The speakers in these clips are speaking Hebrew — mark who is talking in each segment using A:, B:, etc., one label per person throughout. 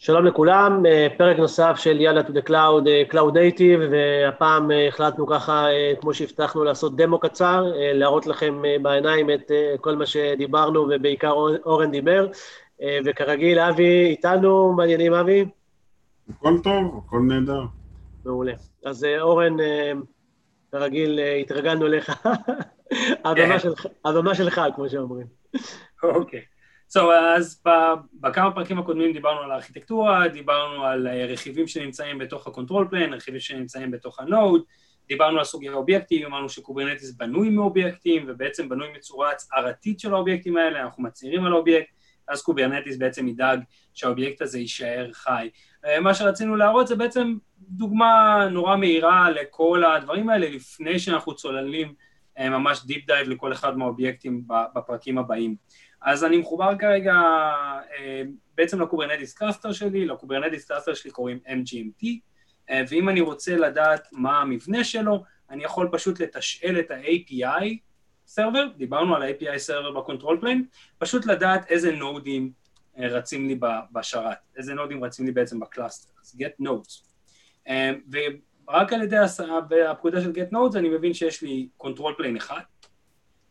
A: שלום לכולם, אה, פרק נוסף של יאללה to the cloud, אה, cloud native, והפעם אה, החלטנו ככה, כמו שהבטחנו, לעשות דמו קצר, להראות לכם בעיניים את כל מה שדיברנו, ובעיקר אורן דיבר, וכרגיל, אבי איתנו, מעניינים אבי?
B: הכל טוב, הכל נהדר.
A: מעולה. אז אורן, כרגיל, התרגלנו אליך, הבמה שלך, כמו שאומרים.
C: אוקיי. So, אז בכמה פרקים הקודמים דיברנו על הארכיטקטורה, דיברנו על אה, רכיבים שנמצאים בתוך ה-control plane, רכיבים שנמצאים בתוך ה-node, דיברנו על סוגי האובייקטים, אמרנו ש Kubernetes בנוי מאובייקטים ובעצם בנוי מצורה הצהרתית של האובייקטים האלה, אנחנו מצהירים על האובייקט, אז Kubernetes בעצם ידאג שהאובייקט הזה יישאר חי. אה, מה שרצינו להראות זה בעצם דוגמה נורא מהירה לכל הדברים האלה לפני שאנחנו צוללים ממש deep dive לכל אחד מהאובייקטים בפרקים הבאים. אז אני מחובר כרגע אה, בעצם ל Kubernetes cluster שלי, ל Kubernetes cluster שלי קוראים MGMT, אה, ואם אני רוצה לדעת מה המבנה שלו, אני יכול פשוט לתשאל את ה-API server, דיברנו על ה-API server ב control plane, פשוט לדעת איזה נודים אה, רצים לי בשרת, איזה נודים רצים לי בעצם ב cluster, אז get nodes. ורק על ידי הפקודה של get nodes אני מבין שיש לי control plane אחד,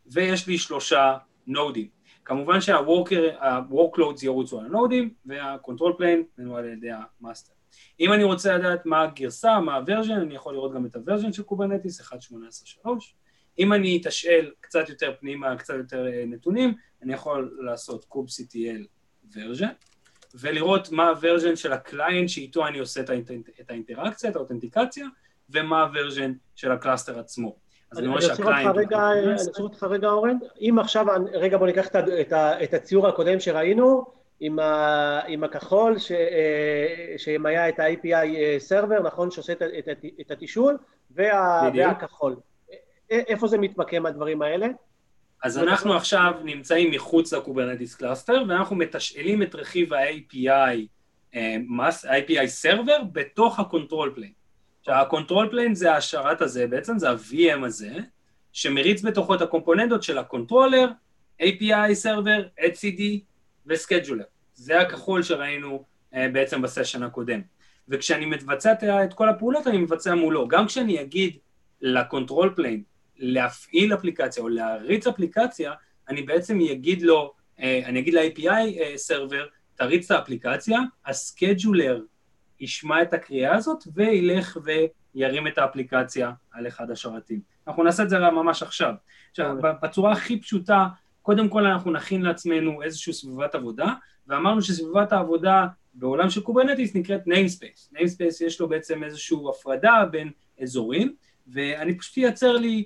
C: ויש לי שלושה נודים. כמובן שה-workloads ירוצו על הנודים וה-control plane מנוהל על ידי ה master. אם אני רוצה לדעת מה הגרסה, מה ה version, אני יכול לראות גם את ה version של Kubernetes, 1.18.3. אם אני אתשאל קצת יותר פנימה, קצת יותר אה, נתונים, אני יכול לעשות kubectl version, ולראות מה ה version של ה client שאיתו אני עושה את האינטראקציה, את האותנטיקציה, ומה ה version של ה cluster עצמו.
A: אז אני רואה שה client... אני אעצור אותך רגע, אורן. אם עכשיו, רגע בוא ניקח את הציור הקודם שראינו, עם הכחול, שם היה את ה-API server, נכון, שעושה את התשאול, והכחול. איפה זה מתמקם הדברים האלה?
C: אז אנחנו עכשיו נמצאים מחוץ ל Kubernetes cluster, ואנחנו מתשאלים את רכיב ה-API, ה-API server, בתוך ה-control plane. שה control plane זה השרת הזה, בעצם זה ה-VM הזה, שמריץ בתוכו את הקומפוננטות של ה controller, API server, etcd ו scheduler. זה הכחול שראינו אה, בעצם ב session הקודם. וכשאני מבצע את כל הפעולות אני מבצע מולו. גם כשאני אגיד ל control plane להפעיל אפליקציה או להריץ אפליקציה, אני בעצם אגיד לו, אה, אני אגיד ל-API server, תריץ את האפליקציה, ה scheduler ישמע את הקריאה הזאת וילך וירים את האפליקציה על אחד השרתים. אנחנו נעשה את זה ממש עכשיו. עכשיו, בצורה הכי פשוטה, קודם כל אנחנו נכין לעצמנו איזושהי סביבת עבודה, ואמרנו שסביבת העבודה בעולם של Kubernetes נקראת namespace. namespace יש לו בעצם איזושהי הפרדה בין אזורים, ואני פשוט אייצר לי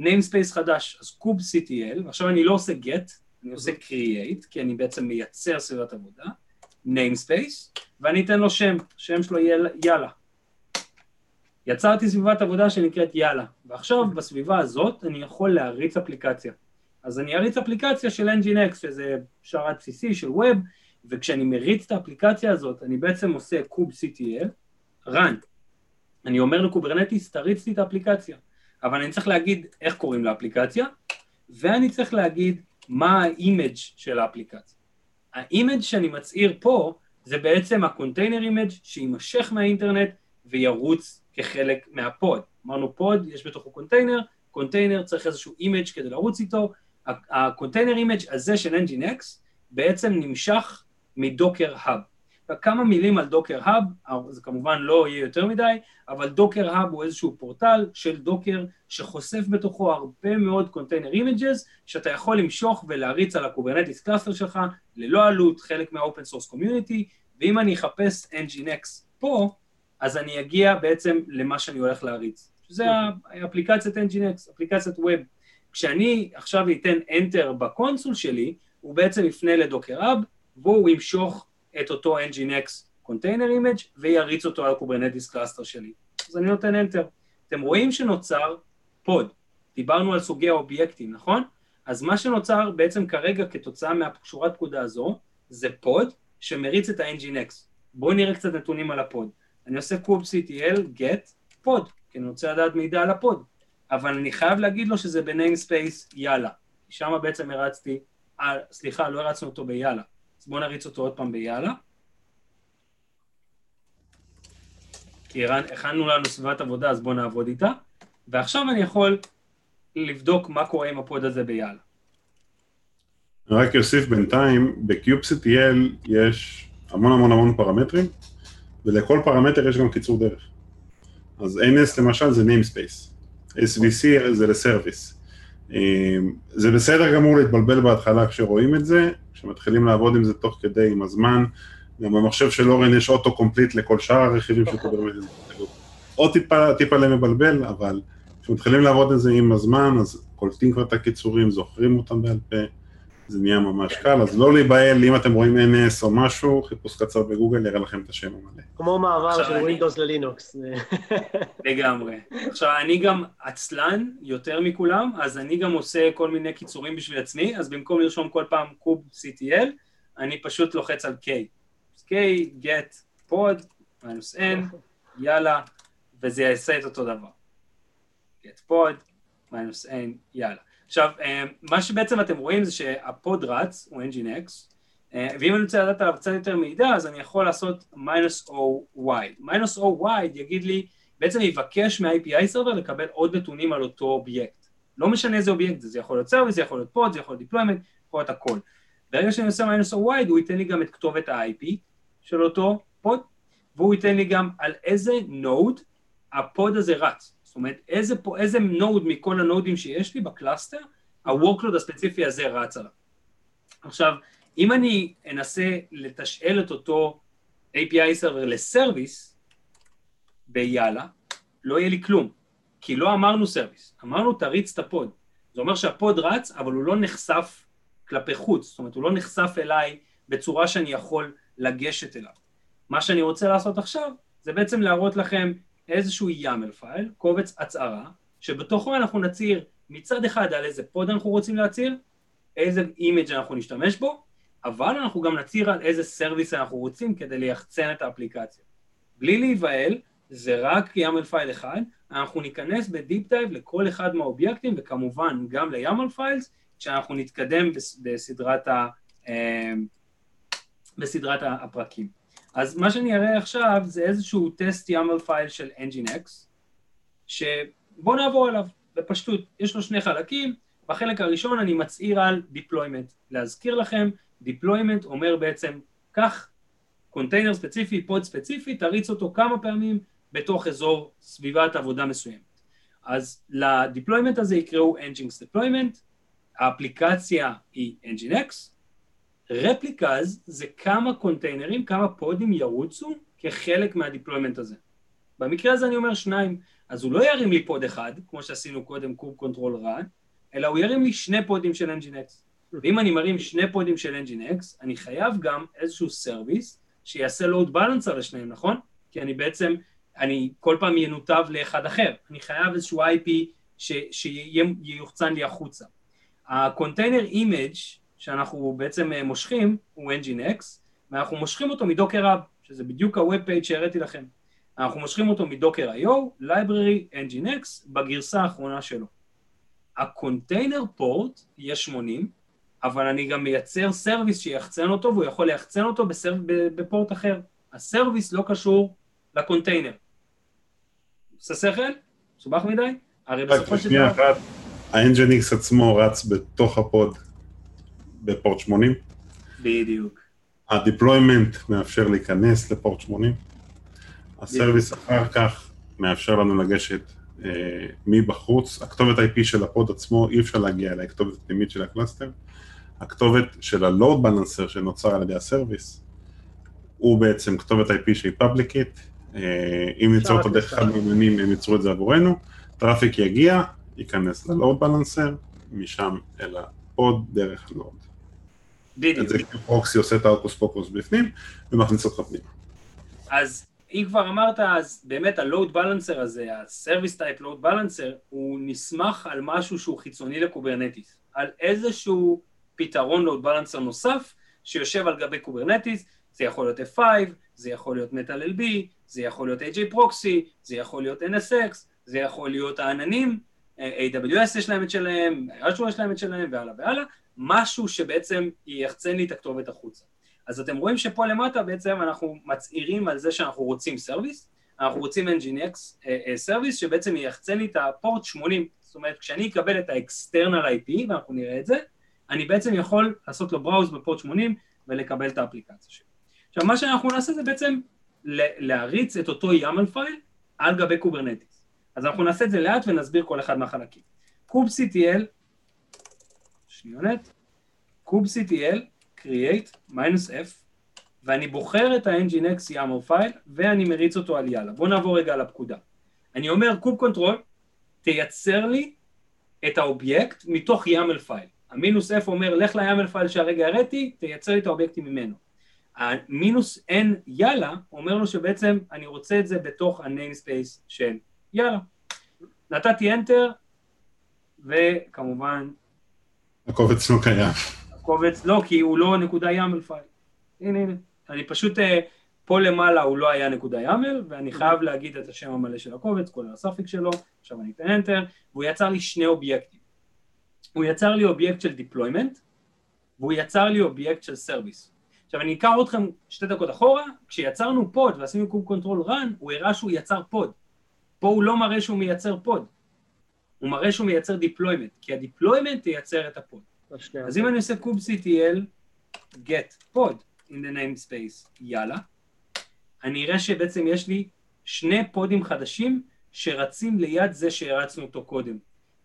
C: namespace חדש, אז kubectl, עכשיו אני לא עושה get, אני עושה create, כי אני בעצם מייצר סביבת עבודה, namespace, ואני אתן לו שם, שם שלו יהיה יאללה. יצרתי סביבת עבודה שנקראת יאללה, ועכשיו בסביבה הזאת אני יכול להריץ אפליקציה. אז אני אריץ אפליקציה של Nginx, שזה שרת בסיסי של ווב, וכשאני מריץ את האפליקציה הזאת, אני בעצם עושה kubectl, run. אני אומר ל Kubernetes, תריץ לי את האפליקציה. אבל אני צריך להגיד איך קוראים לאפליקציה, ואני צריך להגיד מה ה image של האפליקציה. ה image שאני מצהיר פה זה בעצם ה container image שיימשך מהאינטרנט וירוץ כחלק מה pod. אמרנו pod, יש בתוכו container, container צריך איזשהו image כדי לרוץ איתו, ה container image הזה של Nginx בעצם נמשך מ Docker Hub. כמה מילים על Docker Hub, זה כמובן לא יהיה יותר מדי, אבל Docker Hub הוא איזשהו פורטל של Docker שחושף בתוכו הרבה מאוד container images, שאתה יכול למשוך ולהריץ על ה Kubernetes cluster שלך ללא עלות, חלק מה open source community, ואם אני אחפש Nginx פה, אז אני אגיע בעצם למה שאני הולך להריץ. שזה אפליקציית Nginx, אפליקציית web. כשאני עכשיו אתן Enter ב console שלי, הוא בעצם יפנה ל Docker Hub, והוא ימשוך את אותו Nginx container image ויריץ אותו על Kubernetes cluster שלי. אז אני נותן Enter. אתם רואים שנוצר pod. דיברנו על סוגי האובייקטים, נכון? אז מה שנוצר בעצם כרגע כתוצאה מהשורת פקודה הזו, זה pod שמריץ את ה-Nginx. בואו נראה קצת נתונים על ה pod. אני עושה kubectl get pod, כי אני רוצה לדעת מידע על ה pod. אבל אני חייב להגיד לו שזה ב namespace יאללה. שם בעצם הרצתי, אה, סליחה, לא הרצנו אותו ביאללה. אז בואו נריץ אותו עוד פעם ביאללה. כי הכנו לנו סביבת עבודה, אז בואו נעבוד איתה, ועכשיו אני יכול לבדוק מה קורה עם ה pod הזה ביאללה.
B: רק אוסיף בינתיים, ב- kubectl יש המון המון המון פרמטרים, ולכל פרמטר יש גם קיצור דרך. אז NS למשל זה namespace, SVC זה ל service. אמ, זה בסדר גמור להתבלבל בהתחלה כשרואים את זה, כשמתחילים לעבוד עם זה תוך כדי, עם הזמן, גם במחשב של אורן יש auto complete לכל שאר הרכיבים של Kubernetes. עוד טיפה, טיפה למבלבל, אבל כשמתחילים לעבוד עם זה עם הזמן, אז קולטים כבר את הקיצורים, זוכרים אותם בעל פה, זה נהיה ממש קל, אז לא להיבהל, אם אתם רואים NS או משהו, חיפוש קצר בגוגל יראה לכם את השם המלא.
A: כמו מעבר של Windows ל Linux.
C: לגמרי. עכשיו, אני גם עצלן יותר מכולם, אז אני גם עושה כל מיני קיצורים בשביל עצמי, אז במקום לרשום כל פעם kube CTL, אני פשוט לוחץ על K. K, get, pod, מינוס N, יאללה, וזה יעשה את אותו דבר. get pod, מינוס N, יאללה. עכשיו, אה, מה שבעצם אתם רואים זה שה pod רץ, הוא Nginx, אה, ואם אני רוצה לדעת עליו קצת יותר מידע, אז אני יכול לעשות מינוס O wide. מינוס O wide יגיד לי, בעצם יבקש מה-API server לקבל עוד נתונים על אותו אובייקט. לא משנה איזה אובייקט זה, זה יכול להיות service, זה יכול להיות pod, זה יכול להיות deployment, יכול להיות הכל. ברגע שאני עושה מינוס O wide, הוא ייתן לי גם את כתובת ה-IP של אותו pod, והוא ייתן לי גם על איזה node ה pod הזה רץ. זאת אומרת, איזה, פה, איזה node מכל הנודים שיש לי ב cluster, ה-workload הספציפי הזה רץ עליו. עכשיו, אם אני אנסה לתשאל את אותו API server ל service ביאללה, לא יהיה לי כלום, כי לא אמרנו service, אמרנו תריץ את ה pod. זה אומר שה pod רץ, אבל הוא לא נחשף כלפי חוץ, זאת אומרת, הוא לא נחשף אליי בצורה שאני יכול לגשת אליו. מה שאני רוצה לעשות עכשיו, זה בעצם להראות לכם איזשהו YAML file, קובץ הצהרה, שבתוכו אנחנו נצהיר מצד אחד על איזה pod אנחנו רוצים להצהיר, איזה image אנחנו נשתמש בו, אבל אנחנו גם נצהיר על איזה service אנחנו רוצים כדי ליחצן את האפליקציה. בלי להיבהל, זה רק YAML file אחד, אנחנו ניכנס ב deep dive לכל אחד מהאובייקטים וכמובן גם ל-YAML files, כשאנחנו נתקדם בסדרת, ה, אה, בסדרת הפרקים. אז מה שאני אראה עכשיו זה איזשהו test YAML file של Nginx, שבואו נעבור עליו בפשטות. יש לו שני חלקים, בחלק הראשון אני מצהיר על deployment. להזכיר לכם, deployment אומר בעצם, קח קונטיינר ספציפי, pod ספציפי, תריץ אותו כמה פעמים בתוך אזור סביבת עבודה מסוימת. אז ל deployment הזה יקראו Nginx deployment, האפליקציה היא Nginx, replicas זה כמה קונטיינרים, כמה פודים ירוצו כחלק מה deployment הזה. במקרה הזה אני אומר שניים, אז הוא לא ירים לי pod אחד, כמו שעשינו קודם kube control run, אלא הוא ירים לי שני פודים של Nginx. ואם אני מרים שני פודים של Nginx, אני חייב גם איזשהו service שיעשה load balancer לשניהם, נכון? כי אני בעצם, אני כל פעם ינותב לאחד אחר. אני חייב איזשהו IP שיוחצן לי החוצה. ה container image שאנחנו בעצם אה, מושכים הוא Nginx, ואנחנו מושכים אותו מ Docker Hub, שזה בדיוק ה-Web page שהראיתי לכם. אנחנו מושכים אותו מ Docker IO, library Nginx, בגרסה האחרונה שלו. ה container port יהיה 80, אבל אני גם מייצר service שיחצן אותו, והוא יכול ליחצן אותו בסר... ב port אחר. ה service לא קשור לקונטיינר. עושה שכל? מסובך מדי?
B: הרי בסופו של דבר... ה-Nginx עצמו רץ בתוך ה pod. ב port 80.
C: בדיוק.
B: ה deployment מאפשר להיכנס ל port 80. ה service אחר כך מאפשר לנו לגשת אה, מבחוץ. הכתובת IP של ה pod עצמו, אי אפשר להגיע אליה, הכתובת פנימית של ה cluster. הכתובת של ה-load balancer שנוצר על ידי ה service, הוא בעצם כתובת IP שהיא פאבליקית. אה, אם ניצור אותו דרך אחד מהעננים, הם ייצרו את זה עבורנו. traffic יגיע, ייכנס ל-load balancer, משם אל ה pod דרך ה-node.
C: בדיוק.
B: זה proxy עושה את האוקוס פוקוס בפנים ומכניס אותך פנימה.
C: אז אם כבר אמרת, אז באמת ה-load balancer הזה, ה-service type load balancer, הוא נסמך על משהו שהוא חיצוני ל Kubernetes, על איזשהו פתרון load balancer נוסף שיושב על גבי Kubernetes, זה יכול להיות F5, זה יכול להיות Metal LB, זה יכול להיות HAProxy, זה יכול להיות NSX, זה יכול להיות העננים, AWS יש להם את שלהם, Azure יש להם את שלהם, והלאה והלאה, משהו שבעצם יחצן לי את הכתובת החוצה. אז אתם רואים שפה למטה בעצם אנחנו מצהירים על זה שאנחנו רוצים service, אנחנו רוצים Nginx service שבעצם יחצין לי את ה port 80, זאת אומרת כשאני אקבל את ה-external IP, ואנחנו נראה את זה, אני בעצם יכול לעשות לו browse ב port 80 ולקבל את האפליקציה שלי. עכשיו מה שאנחנו נעשה זה בעצם להריץ את אותו YAML file על גבי Kubernetes. אז אנחנו נעשה את זה לאט ונסביר כל אחד מהחלקים. kubectl, שניונת, kubectl, create, minus f, ואני בוחר את ה-nginx YAML file ואני מריץ אותו על יאללה. בואו נעבור רגע על הפקודה. אני אומר kube control, תייצר לי את האובייקט מתוך YAML file. המינוס f אומר לך ל-YAML file שהרגע הראיתי, תייצר לי את האובייקטים ממנו. המינוס n יאללה אומר לו שבעצם אני רוצה את זה בתוך ה-namespace של יאללה. נתתי enter וכמובן
B: הקובץ לא קיים.
C: הקובץ לא כי הוא לא נקודה YAML file. הנה הנה. אני פשוט אה, פה למעלה הוא לא היה נקודה YAML ואני חייב להגיד את השם המלא של הקובץ כולל ה suffix שלו עכשיו אני אתן enter והוא יצר לי שני אובייקטים. הוא יצר לי אובייקט של deployment והוא יצר לי אובייקט של service. עכשיו אני אקח אתכם שתי דקות אחורה, כשיצרנו pod ועשינו kube control run, הוא הראה שהוא יצר pod. פה הוא לא מראה שהוא מייצר pod, הוא מראה שהוא מייצר deployment, כי ה-deployment ייצר את ה-pod. אז אם אני עושה kube ctl get pod in the namespace יאללה, אני אראה שבעצם יש לי שני pod ים חדשים שרצים ליד זה שהרצנו אותו קודם.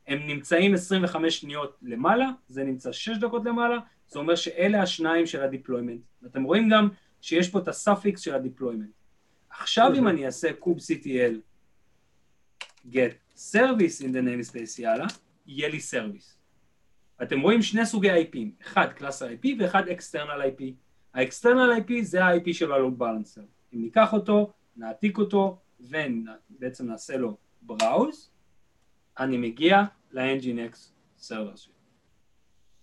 C: הם נמצאים 25 שניות למעלה, זה נמצא 6 דקות למעלה, זה אומר שאלה השניים של ה-deployment. ואתם רואים גם שיש פה את ה-suffix של ה-deployment. עכשיו אם אני אעשה kube ctl get service in the namespace יאללה, יהיה לי service. אתם רואים שני סוגי IP ים, אחד cluster IP ואחד external IP. ה-external IP זה ה-IP של ה-load balancer. אם ניקח אותו, נעתיק אותו ובעצם נעשה לו browse, אני מגיע ל-Nginx server שלי.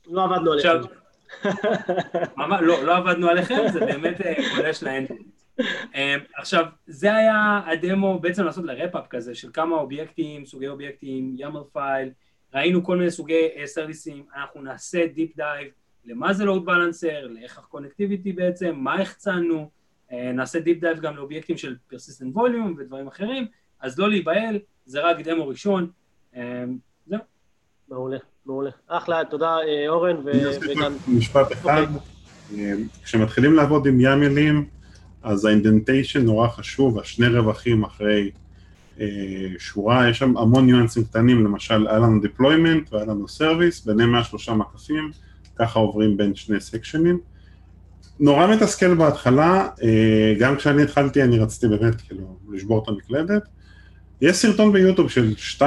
A: לא עבדנו עליכם.
C: לא, לא עבדנו עליכם, זה באמת גולש אה, ל-Nginx. אמ, עכשיו, זה היה הדמו בעצם לעשות ל-wrap up כזה של כמה אובייקטים, סוגי אובייקטים, YAML file, ראינו כל מיני סוגי service ים, אנחנו נעשה deep dive למה זה load balancer, לאיך ה-connectivity בעצם, מה החצנו, אה, נעשה deep dive גם לאובייקטים של persistent volume ודברים אחרים, אז לא להיבהל, זה רק דמו ראשון, אמ, זהו.
A: מעולה, מעולה. אחלה, תודה אה, אורן
B: וגם... משפט אחד, אוקיי. אה, כשמתחילים לעבוד עם YAML ים, אז ה-indentation נורא חשוב, השני רווחים אחרי אה, שורה, יש שם המון ניואנסים קטנים, למשל היה לנו deployment והיה לנו service, ביניהם היה שלושה מקפים, ככה עוברים בין שני סקשנים. נורא מתסכל בהתחלה, אה, גם כשאני התחלתי אני רציתי באמת כאילו לשבור את המקלדת. יש סרטון ביוטיוב של 2-3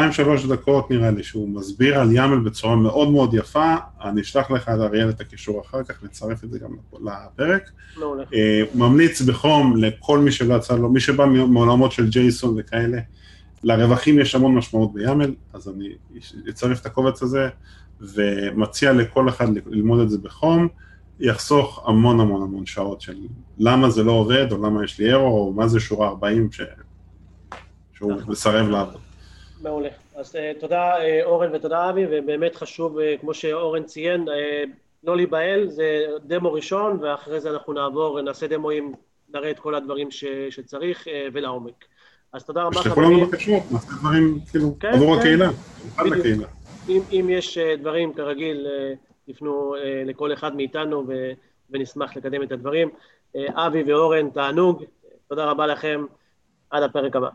B: דקות נראה לי, שהוא מסביר על יאמל בצורה מאוד מאוד יפה, אני אשלח לך את אריאל את הקישור אחר כך, נצרף את זה גם לפרק. לא אה, ממליץ בחום לכל מי שלא יצא לו, מי שבא מעולמות של ג'ייסון וכאלה, לרווחים יש המון משמעות ביאמל, אז אני אצרף את הקובץ הזה, ומציע לכל אחד ללמוד את זה בחום, יחסוך המון המון המון שעות של למה זה לא עובד, או למה יש לי ארור, או מה זה שורה 40, ש... שהוא נכון. מסרב לעבוד.
A: מעולה. אז uh, תודה uh, אורן ותודה אבי, ובאמת חשוב, uh, כמו שאורן ציין, לא להיבהל, זה דמו ראשון, ואחרי זה אנחנו נעבור, נעשה דמוים, נראה את כל הדברים ש, שצריך ולעומק. אז תודה רבה
B: חברים. שתפנו לנו בקשות, נעשה דברים, כאילו, כן, עבור כן. הקהילה,
A: בדיוק. אם, אם יש דברים, כרגיל, תפנו לכל אחד מאיתנו ו, ונשמח לקדם את הדברים. אבי ואורן, תענוג, תודה רבה לכם, עד הפרק הבא.